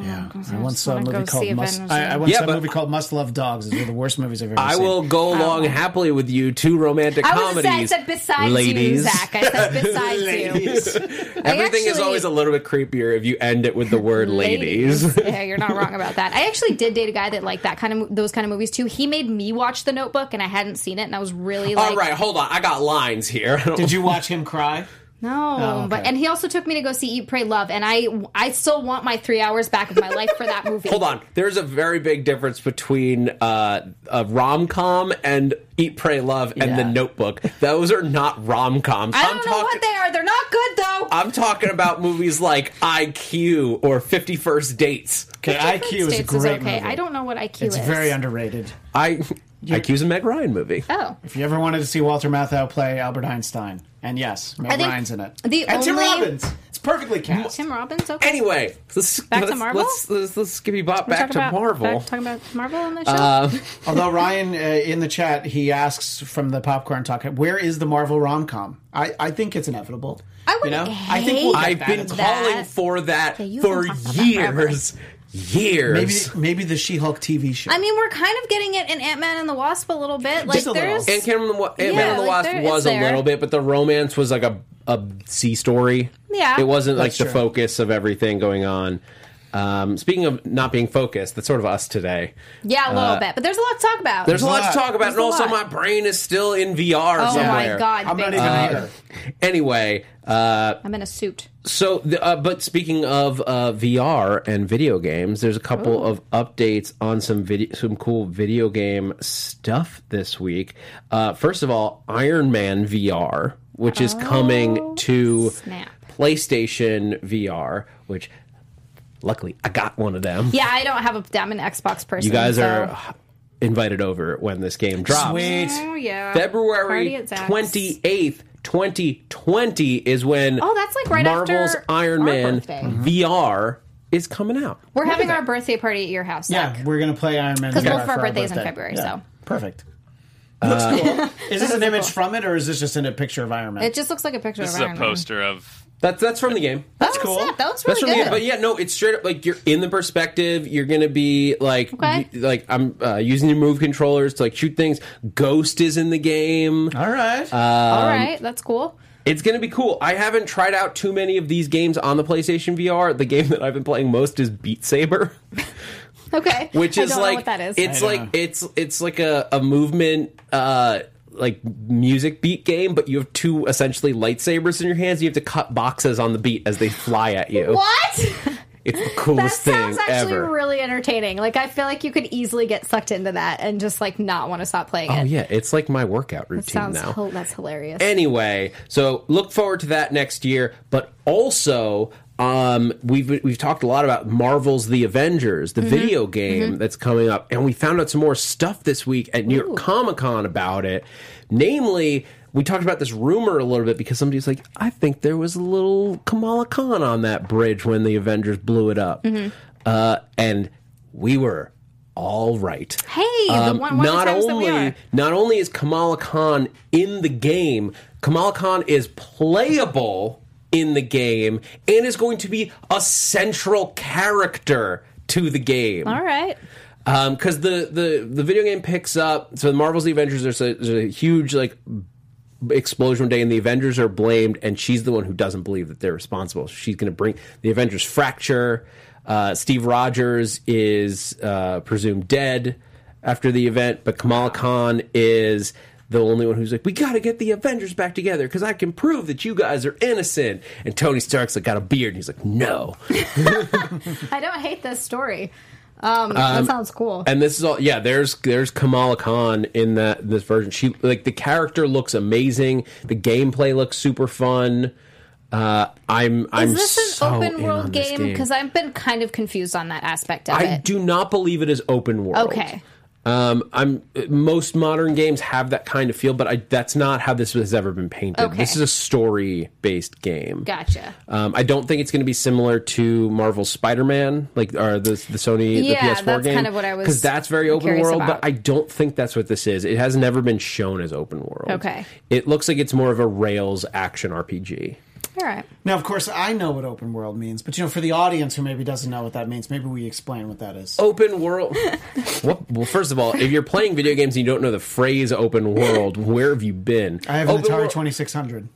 Yeah, I I once just saw a wanna movie go called see Must. Avengers. I, I once Yeah, saw a movie called Must Love Dogs. It's one of the worst movies I've ever I seen. I will go oh. along happily with you. Two romantic I was comedies. I said besides ladies. you, Zach. I said besides you. Everything is always a little bit creepier if you end it with the word ladies. yeah, you're not wrong about that. I actually did date a guy that liked that kind of those kind of movies too. He made me watch The Notebook, and I hadn't seen it, and I was really like, All right, hold on. I got lines here. Did you watch him cry? No. Oh, okay. But and he also took me to go see Eat, Pray, Love, and I I still want my three hours back of my life for that movie. Hold on. There's a very big difference between uh, a rom com and Eat, Pray, Love and The Notebook. Those are not rom coms. I don't know what they are. They're not good though. I'm talking about movies like IQ or Fifty First Dates. Okay, IQ is a States great okay. movie. I don't know what IQ It's is. very underrated. I IQ's a Meg Ryan movie. Oh. If you ever wanted to see Walter Matthau play Albert Einstein, and yes, Meg I think Ryan's in it. the and Tim Robbins. It's perfectly cast. Tim Robbins. Okay. Anyway, let's Back to let's, Marvel? Let's let's, let's give you bop We're back to talking about, Marvel. Back, talking about Marvel on the show. Although Ryan uh, in the chat he asks from the popcorn talk, where is the Marvel rom com? I, I think it's inevitable. I wouldn't know, I think we'll get I've that. been It's- calling that. for that you for can talk about that forever. years. Years. maybe maybe the She-Hulk TV show. I mean, we're kind of getting it in Ant Man and the Wasp a little bit. Like Just a little. there's Ant Man and the, Wa- Ant-Man Yeah, and the like, Wasp there- was a there. little bit, but the romance was like a a C story. Yeah. it wasn't like That's the true. focus of everything going on. Um, speaking of not being focused, that's sort of us today. yeah, a little bit, but there's a lot to talk about. There's a lot, lot. to talk about, There's and also lot. my brain is still in VR oh somewhere. my god, I'm not even time. either. Anyway, uh, I'm in a suit. So, the, uh, but speaking of uh, VR and video games, there's a couple of updates on some video, some cool video game stuff this week. Uh, first of all, Iron Man VR, which is coming to Oh, snap. PlayStation VR, which luckily I got one of them. Yeah, I don't have a. I'm an Xbox person. You guys so- are invited over when this game drops. Sweet. Oh yeah, Party February at Zach's. twenty eighth, twenty twenty is when Oh, that's like right Marvel's after Iron our Man birthday. Mm-hmm. VR is coming out. We're having our birthday party at your house. Yeah, Zach. we're gonna play Iron Man. Because both of our for birthdays in. February, Yeah. so. perfect. Looks uh, cool. Is this an image from it, or is this just in a picture of Iron Man? It just looks like a picture This of is a Iron Man. poster of That's that's from the game. That's Oh, cool. snap, That looks That's really from the good. game. But yeah, no, it's straight up like you're in the perspective. You're gonna be like, Okay. y- like I'm uh, using your move controllers to like shoot things. Ghost is in the game. All right. Uh, All right, that's cool. It's going to be cool. I haven't tried out too many of these games on the PlayStation VR. The game that I've been playing most is Beat Saber. Okay. which I is don't know like what that is. it's like know. it's it's like a, a movement uh like music beat game but you have two essentially lightsabers in your hands you have to cut boxes on the beat as they fly at you what? it's the That coolest thing sounds actually ever really entertaining. Like I feel like you could easily get sucked into that and just like not want to stop playing oh it. yeah it's like my workout That routine sounds now that's hilarious. anyway, so look forward to that next year. But also, um, we've we've talked a lot about Marvel's The Avengers, Mm-hmm. the video game that's coming up, and we found out some more stuff this week at New York Comic Con about it. Namely, we talked about this rumor a little bit because somebody's like, I think there was a little Kamala Khan on that bridge when the Avengers blew it up, Mm-hmm. uh, and we were all right. hey, the Um, one, one not the times that we only not only is Kamala Khan in the game, Kamala Khan is playable in the game and is going to be a central character to the game. All right. Because the, the the video game picks up. So the Marvel's The Avengers. There's a, there's a huge like explosion one day, and the Avengers are blamed, and she's the one who doesn't believe that they're responsible. She's going to bring the Avengers fracture. Uh, Steve Rogers is uh, presumed dead after the event, but Kamala Khan is the only one who's like, "We got to get the Avengers back together because I can prove that you guys are innocent." And Tony Stark's like got a beard, and he's like, "No." I don't hate this story. Um, that sounds cool. and this is all yeah there's there's kamala khan in that this version she like the character looks amazing the gameplay looks super fun uh i'm i'm Is this an so open world game? Because I've been kind of confused on that aspect of i it. do not believe it is open world Okay. Um i'm most modern games have that kind of feel but i that's not how this has ever been painted Okay. this is a story based game Gotcha. um, I don't think it's going to be similar to Marvel's Spider-Man, like or the the Sony Yeah, the PS4 that's game, kind of what I was because that's very open world. about. But I don't think that's what this is. It has never been shown as open world. Okay. it looks like it's more of a Rails action RPG. All right. Now, of course, I know what open world means, but you know, for the audience who maybe doesn't know what that means, maybe we explain what that is. Open world. what, well, first of all, if you're playing video games and you don't know the phrase "open world," where have you been? I have an Open Atari 2600.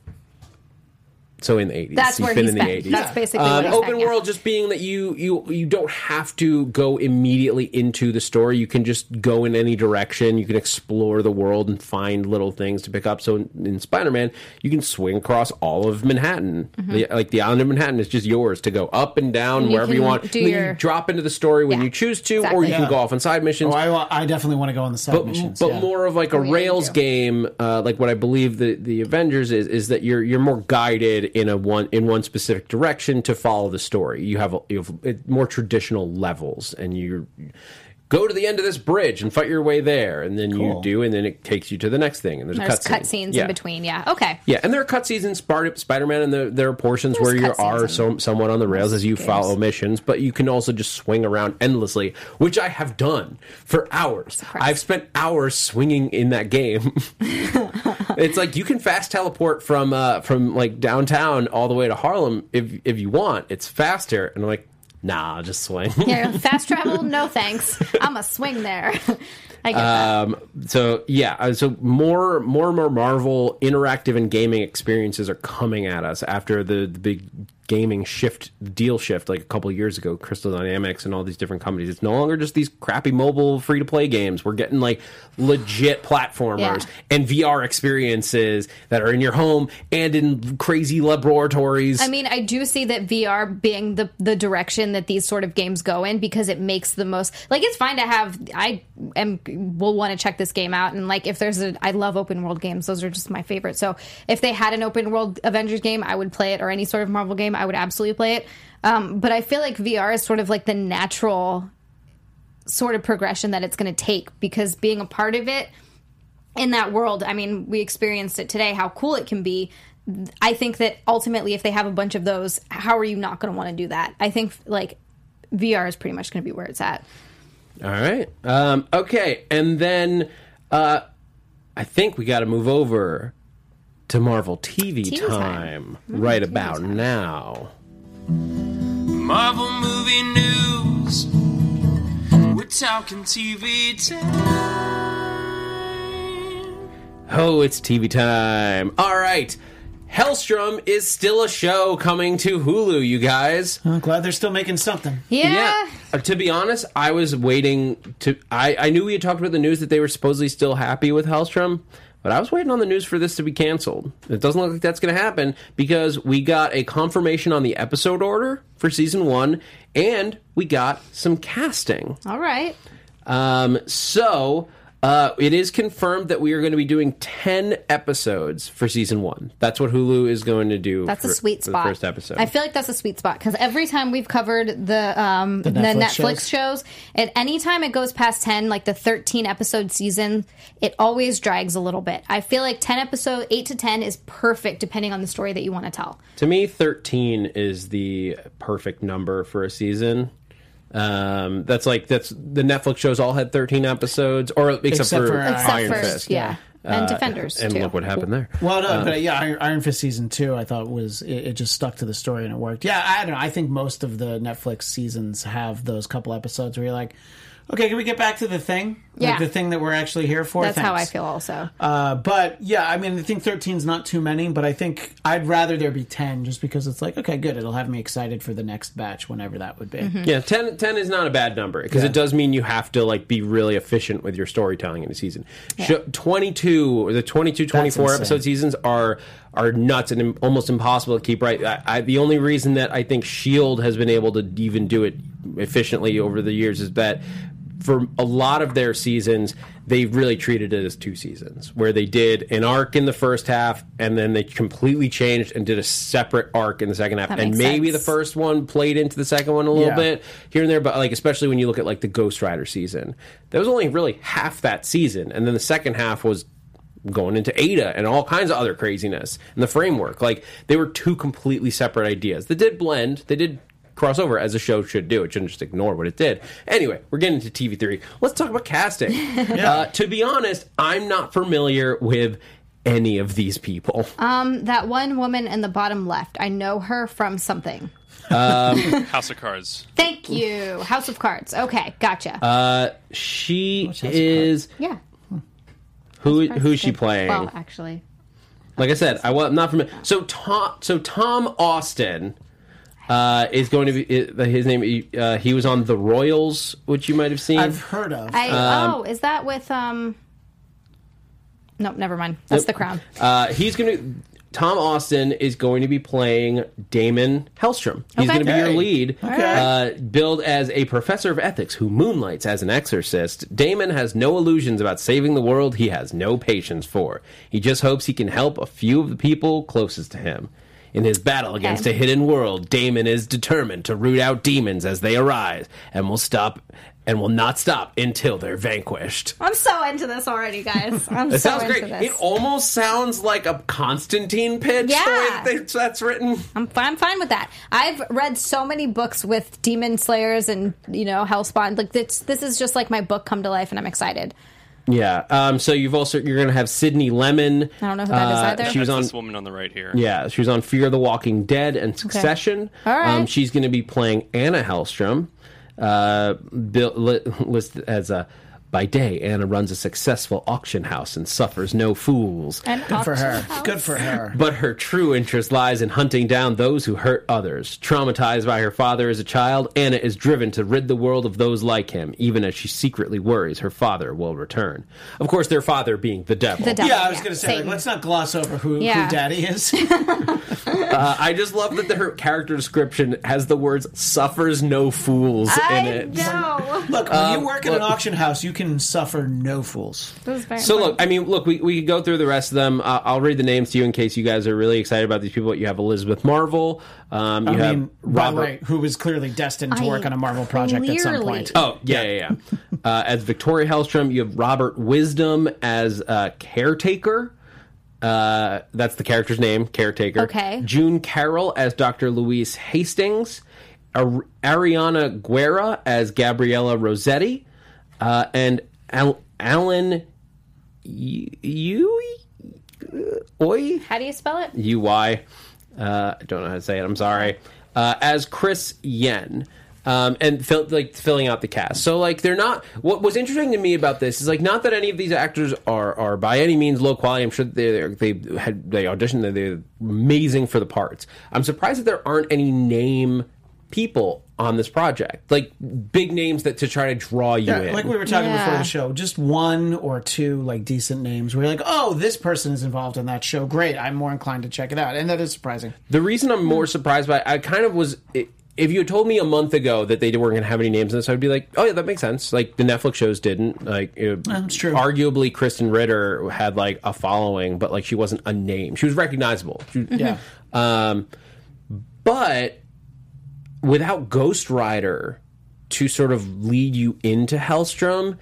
So in the 80s, That's You've where been he's in the been. 80s. That's basically Um, what he's open been, yeah. world just being that you you you don't have to go immediately into the story. You can just go in any direction. You can explore the world and find little things to pick up. So in, in Spider-Man, you can swing across all of Manhattan. The, like the island of Manhattan is just yours to go up and down Mm-hmm. you wherever you want. do your- You drop into the story when Yeah, you choose to, or exactly. you can go off on side missions Oh, I, I definitely want to go on the side but, missions. but yeah. more of like a Oh, yeah, Rails game, uh, like what I believe the the Avengers is, is that you're you're more guided in a one in one specific direction to follow the story. You have, you have more traditional levels, and you go to the end of this bridge and fight your way there, and then you do, and then it takes you to the next thing, and there's, There's a cutscene. cutscenes yeah. in between. Yeah. Okay. Yeah, and there are cutscenes in Spar- Spider-Man, and there, there are portions There's where you are in so, somewhat on the rails as you games. follow missions, but you can also just swing around endlessly, which I have done for hours. Surprised. I've spent hours swinging in that game. it's like you can fast teleport from uh, from like downtown all the way to Harlem if if you want. It's faster, and I'm like, nah, I'll just swing. Yeah. Fast travel? No thanks. I'm a swing there. I get that. Um, so yeah, uh, so more, more and more Marvel interactive and gaming experiences are coming at us after the, the big gaming shift, deal shift, like a couple years ago. Crystal Dynamics and all these different companies. It's no longer just these crappy mobile free to play games. We're getting like legit platformers Yeah. and VR experiences that are in your home and in crazy laboratories. I mean, I do see that VR being the the direction that these sort of games go in because it makes the most like it's fine to have I am will want to check this game out and like if there's a I love open world games those are just my favorite. So if they had an open world Avengers game, I would play it or any sort of Marvel game, I would absolutely play it. Um, but I feel like VR is sort of like the natural sort of progression that it's going to take because being a part of it in that world, I mean, we experienced it today, how cool it can be. I think that ultimately, if they have a bunch of those, how are you not going to want to do that? I think like VR is pretty much going to be where it's at. All right. Um, okay, and then uh, I think we got to move over to Marvel TV, TV time. time, right about now. Marvel movie news. We're talking TV time. Oh, it's TV time. All right. Helstrom is still a show coming to Hulu, you guys. I'm glad they're still making something. Yeah. Uh, to be honest, I was waiting to. I, I knew we had talked about the news that they were supposedly still happy with Helstrom, but I was waiting on the news for this to be canceled. It doesn't look like that's going to happen because we got a confirmation on the episode order for season one, and we got some casting. All right. Um, so uh, it is confirmed that we are going to be doing ten episodes for season one. That's what Hulu is going to do. That's for, a sweet for spot. The first episode. I feel like that's a sweet spot because every time we've covered the um, the Netflix Netflix, shows, at any time it goes past ten, like the thirteen episode season, it always drags a little bit. I feel like ten episode, eight to ten is perfect depending on the story that you want to tell. To me, 13 is the perfect number for a season. Um, that's like that's the Netflix shows all had 13 episodes, or except, Except for, for, Except Iron for Fist, yeah, and Uh, Defenders and too. look what happened there. Well, no, but yeah, Iron, Iron Fist season two, I thought was it, it just stuck to the story and it worked. Yeah, I don't know. I think most of the Netflix seasons have those couple episodes where you're like, okay, can we get back to the thing? Yeah. like the thing that we're actually here for. That's how I feel also. Uh, but yeah, I mean, I think 13 is not too many, but I think I'd rather there be 10 just because it's like, okay, good. It'll have me excited for the next batch, whenever that would be. Mm-hmm. Yeah, 10, 10 is not a bad number because it does mean you have to like be really efficient with your storytelling in a season. Show, 22 the 22 24 episode seasons are are nuts and almost impossible to keep right. I, I, the only reason that I think Shield has been able to even do it efficiently over the years is that for a lot of their seasons, they really treated it as two seasons, where they did an arc in the first half, and then they completely changed and did a separate arc in the second half. That and maybe sense. the first one played into the second one a little Yeah. bit here and there, but like especially when you look at like the Ghost Rider season, that was only really half that season, and then the second half was going into Ada and all kinds of other craziness and the framework. Like they were two completely separate ideas. They did blend. They did cross over as a show should do. It shouldn't just ignore what it did. Anyway, we're getting to TV theory. Let's talk about casting. uh, to be honest, I'm not familiar with any of these people. Um, that one woman in the bottom left, I know her from something. House of Cards. Thank you. House of Cards. Okay, gotcha. Uh, she is yeah. who who's she playing? Well, actually, Like I said, I was not familiar. So Tom, so Tom Austin uh, is going to be uh, his name. Uh, he was on The Royals, which you might have seen. I've heard of. I Um, oh, is that with um? Nope, never mind. That's the crown. Uh, he's going to. Tom Austin is going to be playing Damon Helstrom. He's Okay. going to be your Okay. lead. Uh, billed as a professor of ethics who moonlights as an exorcist, Damon has no illusions about saving the world he has no patience for. He just hopes he can help a few of the people closest to him. In his battle against a hidden world, Damon is determined to root out demons as they arise and will stop and will not stop until they're vanquished. I'm so into this already, guys. I'm It so sounds into great. this. It almost sounds like a Constantine pitch Yeah. the way that that's written. I'm, fi- I'm fine with that. I've read so many books with demon slayers and you know hellspawn. Like this, this is just like my book come to life, and I'm excited. Yeah. Um, so you've also you're going to have Sydney Lemmon. I don't know who that is Uh, either. She was That's on. this woman on the right here. Yeah, she was on Fear of the Walking Dead and Succession. All right. Um, she's going to be playing Anna Helstrom, uh, bill, li, listed as a. By day, Anna runs a successful auction house and suffers no fools. And Good for her. Good for her. But her true interest lies in hunting down those who hurt others. Traumatized by her father as a child, Anna is driven to rid the world of those like him, even as she secretly worries her father will return. Of course, their father being the devil. The devil. Yeah, I was Yeah, going to say, like, let's not gloss over who, Yeah. who Daddy is. Uh, I just love that the, her character description has the words "suffers no fools" in I it. know. Look, when Um, you work at an auction house, you can suffer no fools. This is very So look, I mean, look, we, we could go through the rest of them. Uh, I'll read the names to you in case you guys are really excited about these people. You have Elizabeth Marvel. Um, you I have mean, by the Robert. way, who was clearly destined to I- work on a Marvel project at some point. Oh yeah, yeah, yeah. uh, as Victoria Helstrom, you have Robert Wisdom as uh, caretaker. Uh, that's the character's name, caretaker. Okay. June Carryl as Dr. Louise Hastings. Ar- Ariana Guerra as Gabriella Rossetti, uh, and Al- Alan U. Oi. How do you spell it? UI. Uh, I don't know how to say it. I'm sorry. Uh, as Chris Yen. um, and fill, like filling out the cast. So like they're not. What was interesting to me about this is like not that any of these actors are are by any means low quality. I'm sure they they had they auditioned. They're amazing for the parts. I'm surprised that there aren't any name people on this project, like big names that to try to draw you Yeah, in. like we were talking Yeah. before the show, just one or two like decent names where you're like, oh, this person is involved in that show. Great, I'm more inclined to check it out, and that is surprising. The reason I'm more surprised by I kind of was if you had told me a month ago that they weren't going to have any names in this, I'd be like, oh yeah, that makes sense. Like the Netflix shows didn't. Like it, That's true. Arguably, Krysten Ritter had like a following, but like she wasn't a name. She was recognizable. She- Yeah. um, but without Ghost Rider to sort of lead you into Helstrom,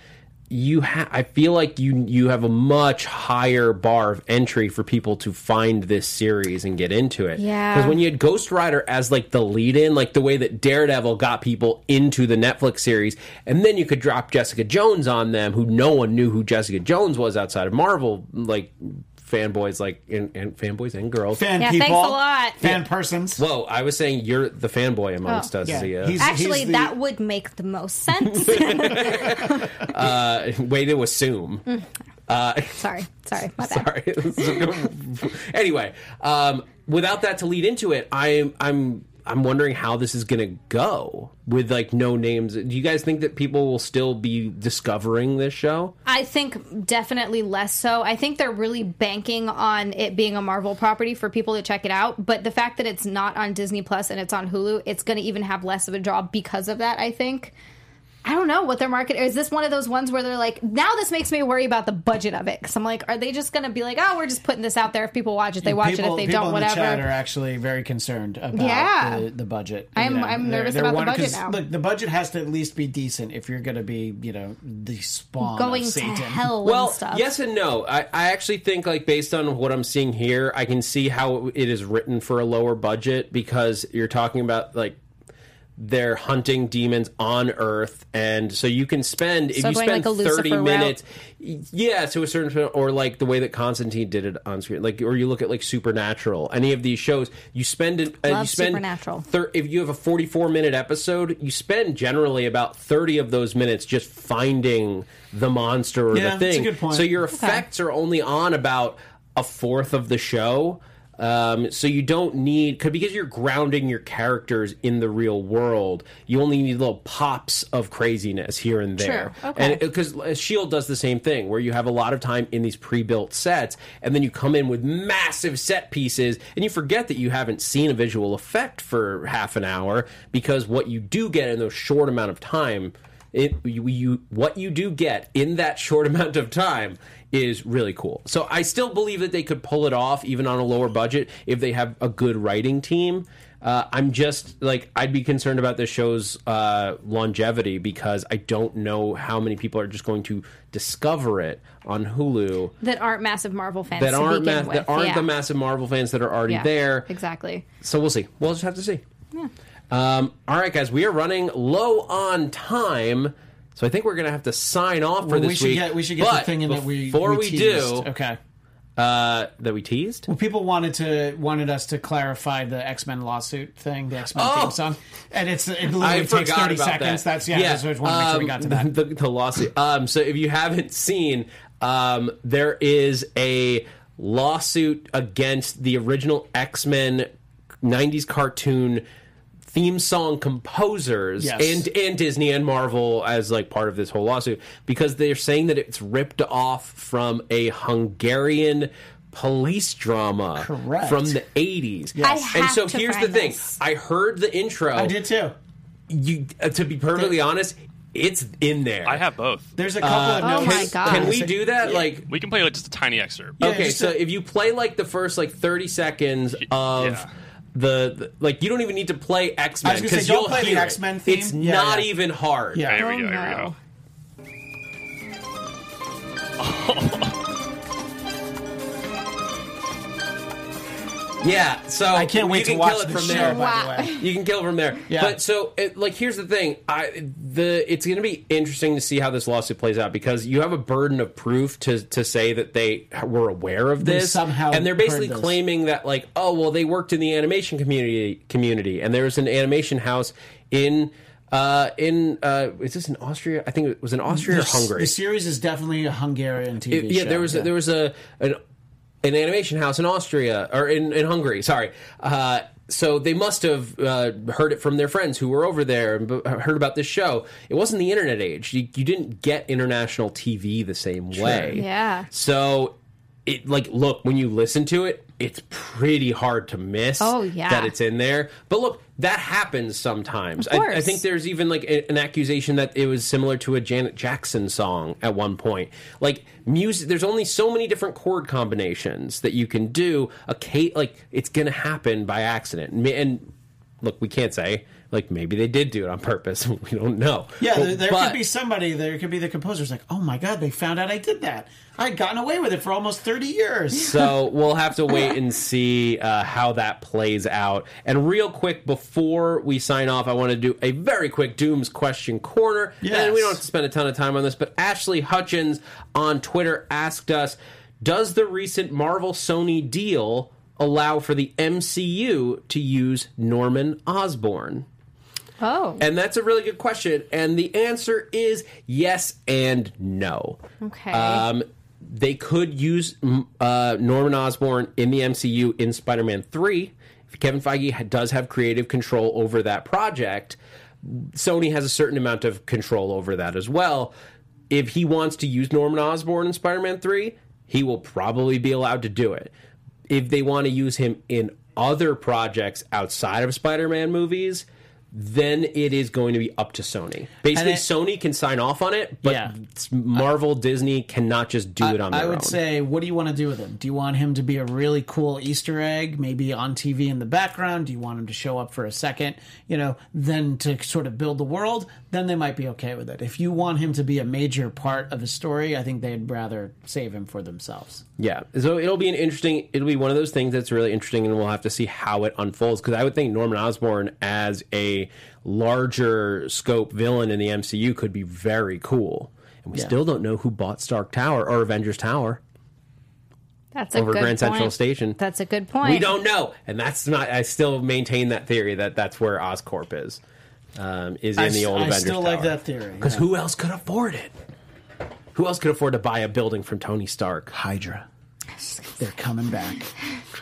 you ha- I feel like you you have a much higher bar of entry for people to find this series and get into it. Yeah. Because when you had Ghost Rider as like the lead in, like the way that Daredevil got people into the Netflix series, and then you could drop Jessica Jones on them, who no one knew who Jessica Jones was outside of Marvel, like fanboys, like and, and fanboys and girls. Fan Yeah, people, thanks a lot. fan persons. Whoa, I was saying you're the fanboy amongst Oh. us, Yeah, Zia. he's- Actually, the- that would make the most sense. uh, way to assume. sorry, sorry, my bad. Sorry. anyway, um, without that to lead into it, I'm I'm I'm wondering how this is going to go with like no names. Do you guys think that people will still be discovering this show? I think definitely less so. I think they're really banking on it being a Marvel property for people to check it out. But the fact that it's not on Disney Plus and it's on Hulu, it's going to even have less of a draw because of that. I think. I don't know what their market is. This one of those ones where they're like, now this makes me worry about the budget of it because I'm like, are they just going to be like, oh, we're just putting this out there. If people watch it, they watch people, it. If they don't, in the chat are actually very concerned about Yeah. the, the budget. I'm- I'm They're- nervous they're about the budget now. Look, the budget has to at least be decent if you're going to be, you know, the spawn Going of to hell Well, and stuff. yes and no. I, I actually think like based on what I'm seeing here, I can see how it is written for a lower budget because you're talking about like they're hunting demons on Earth, and so you can spend if you going spend like thirty Lucifer route. minutes, yeah, to a certain extent, or like the way that Constantine did it on screen, like or you look at like Supernatural, any of these shows, you spend it. Uh, you spend Supernatural. thir- if you have a 44 minute episode, you spend generally about 30 of those minutes just finding the monster or Yeah, the that's a thing. good point. So your effects are only on about a fourth of the show. Um, so you don't need because you're grounding your characters in the real world. You only need little pops of craziness here and there, Sure, okay. and because Shield does the same thing, where you have a lot of time in these pre-built sets, and then you come in with massive set pieces, and you forget that you haven't seen a visual effect for half an hour because what you do get in those short amount of time, it you, you what you do get in that short amount of time is really cool. So I still believe that they could pull it off even on a lower budget if they have a good writing team. Uh, I'm just like I'd be concerned about this show's uh, longevity because I don't know how many people are just going to discover it on Hulu that aren't massive Marvel fans. that aren't ma- with. that aren't yeah. the massive Marvel fans that are already Yeah, there. Exactly. So we'll see. We'll just have to see. Um, all right, guys, we are running low on time, so I think we're going to have to sign off for Well, this we should week. get we should get But the thing in that we before we, teased. do Okay. uh, that we teased. Well, people wanted to wanted us to clarify the X Men lawsuit thing, the X Men Oh! theme song, and it's it literally I takes forgot thirty about seconds. that. That's yeah. I just to make sure we got to um, that. The, the lawsuit. Um, so if you haven't seen, um, there is a lawsuit against the original X Men '90s cartoon theme song composers Yes. and and Disney and Marvel as like part of this whole lawsuit because they're saying that it's ripped off from a Hungarian police drama Correct. from the 80s. I And so to here's the thing. this. I heard the intro I did too. you uh, to be perfectly honest, it's in there. I have both. There's a couple of Oh notes. my God. Can we do that? Like, We can play like just a tiny excerpt. Yeah, okay, so a- if you play like the first like thirty seconds of. Yeah. The, the like you don't even need to play X I Men because you'll play hear it. X-Men theme. It's Yeah, not yeah. even hard. Yeah. Here we Oh, go. Here we go. Yeah, so I can't wait you to watch kill it the from show. there. By Wow. the way, You can kill it from there. Yeah. But so, it, like, here's the thing: I the it's going to be interesting to see how this lawsuit plays out because you have a burden of proof to to say that they were aware of They this somehow and they're basically claiming that like, oh well, they worked in the animation community community, and there's an animation house in Uh, in uh, is this in Austria? I think it was in Austria or Hungary. The series is definitely a Hungarian TV It- yeah, show. there was there was a an, an animation house in Austria or in, in Hungary. Sorry. Uh, so they must have uh, heard it from their friends who were over there and b- heard about this show. It wasn't the internet age. You, you didn't get international TV the same way. Yeah. So it like look when you listen to it, it's pretty hard to miss. Oh, yeah. that it's in there. But look, that happens sometimes. Of I, I think there's even like a- an accusation that it was similar to a Janet Jackson song at one point. Like music, there's only so many different chord combinations that you can do. A Kate, like it's gonna happen by accident. And look, we can't say like maybe they did do it on purpose. we don't know. Yeah, But- there, there but- could be somebody. There could be the composer's like, "Oh my god, they found out I did that. I'd gotten away with it for almost thirty years." So we'll have to wait and see uh, how that plays out. And real quick, before we sign off, I want to do a very quick Doom's question corner. Yes. And we don't have to spend a ton of time on this, but Ashley Hutchins on Twitter asked us Does the recent Marvel Sony deal allow for the MCU to use Norman Osborn? Oh. And that's a really good question. And the answer is yes and no. Okay. Um, they could use uh, Norman Osborn in the MCU in Spider Man 3. If Kevin Feige does have creative control over that project, Sony has a certain amount of control over that as well. If he wants to use Norman Osborn in Spider Man 3, he will probably be allowed to do it. If they want to use him in other projects outside of Spider Man movies, then it is going to be up to Sony. Basically, it- Sony can sign off on it, but Yeah. Marvel, Disney cannot just do it on their own. I would own. say, what do you want to do with him? Do you want him to be a really cool Easter egg, maybe on TV in the background? Do you want him to show up for a second? You know, then to sort of build the world? Then they might be okay with it. If you want him to be a major part of a story, I think they'd rather save him for themselves. Yeah, so it'll be an interesting. It'll be one of those things that's really interesting, and we'll have to see how it unfolds. Because I would think Norman Osborn as a larger scope villain in the MCU could be very cool. And we Yeah. still don't know who bought Stark Tower or Avengers Tower That's a over good Grand point. Central Station. That's a good point. We don't know, and that's not. I still maintain that theory that that's where Oscorp is. Um, is in I the s- old I Avengers still like that theory, Because yeah. who else could afford it? Who else could afford to buy a building from Tony Stark? Hydra. They're coming back.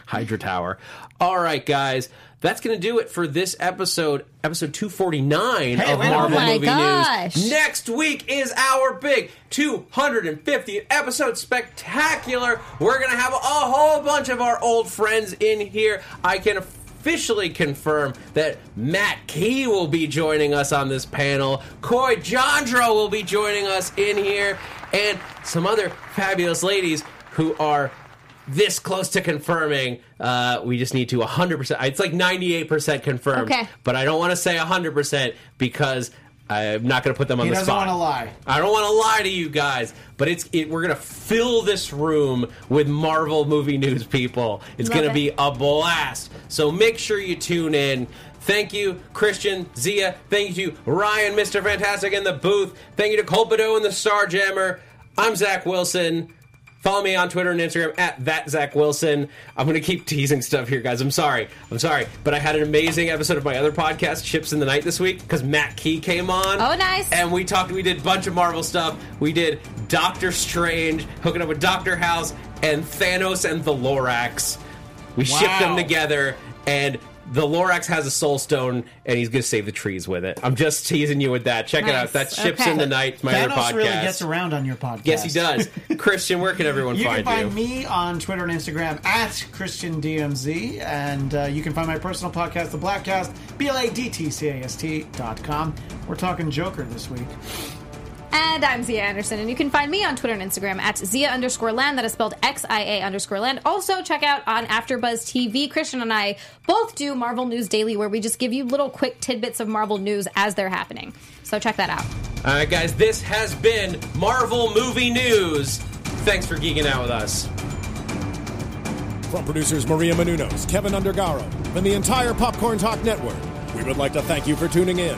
Hydra Tower. All right, guys. That's going to do it for this episode, episode 249 Hey, of Marvel. Oh Movie gosh. News. Next week is our big 250th episode spectacular. We're going to have a whole bunch of our old friends in here. I can officially confirm that Matt Key will be joining us on this panel. Coy Jandreau will be joining us in here, and some other fabulous ladies who are this close to confirming. Uh, we just need to 100%. It's like 98% confirmed. Okay. But I don't want to say 100% because I'm not going to put them on He the doesn't wanna lie. I don't want to lie to you guys, but it's it, we're going to fill this room with Marvel movie news people. It's Love going to be a blast. So make sure you tune in. Thank you, Christian, Zia. Thank you Ryan, Mr. Fantastic in the booth. Thank you to Colpido and the Starjammer. I'm Zach Wilson. Follow me on Twitter and Instagram at that Zach Wilson. I'm gonna keep teasing stuff here, guys. I'm sorry. I'm sorry, but I had an amazing episode of my other podcast, Ships in the Night, this week because Matt Key came on. Oh, nice. And we talked. We did a bunch of Marvel stuff. We did Doctor Strange, hooking up with Doctor House, and Thanos and the Lorax. We shipped them together, and the Lorax has a soul stone, and he's gonna save the trees with it. I'm just teasing you with that. Check it out. Nice. That's Ships Okay. in the Night, my other podcast. really gets around on your podcast. Yes, he does. Christian, where can everyone find You find can you? find me on Twitter and Instagram at Christian DMZ, and uh, you can find my personal podcast, The Blackcast, B L A D T C A S T dot com. We're talking Joker this week. And I'm Zia Anderson, and you can find me on Twitter and Instagram at Zia underscore land. That is spelled X I A underscore land. Also, check out on AfterBuzz TV. Christian and I both do Marvel News Daily, where we just give you little quick tidbits of Marvel news as they're happening. So check that out. All right, guys, this has been Marvel Movie News. Thanks for geeking out with us. From producers Maria Menounos, Kevin Undergaro, and the entire Popcorn Talk Network, we would like to thank you for tuning in.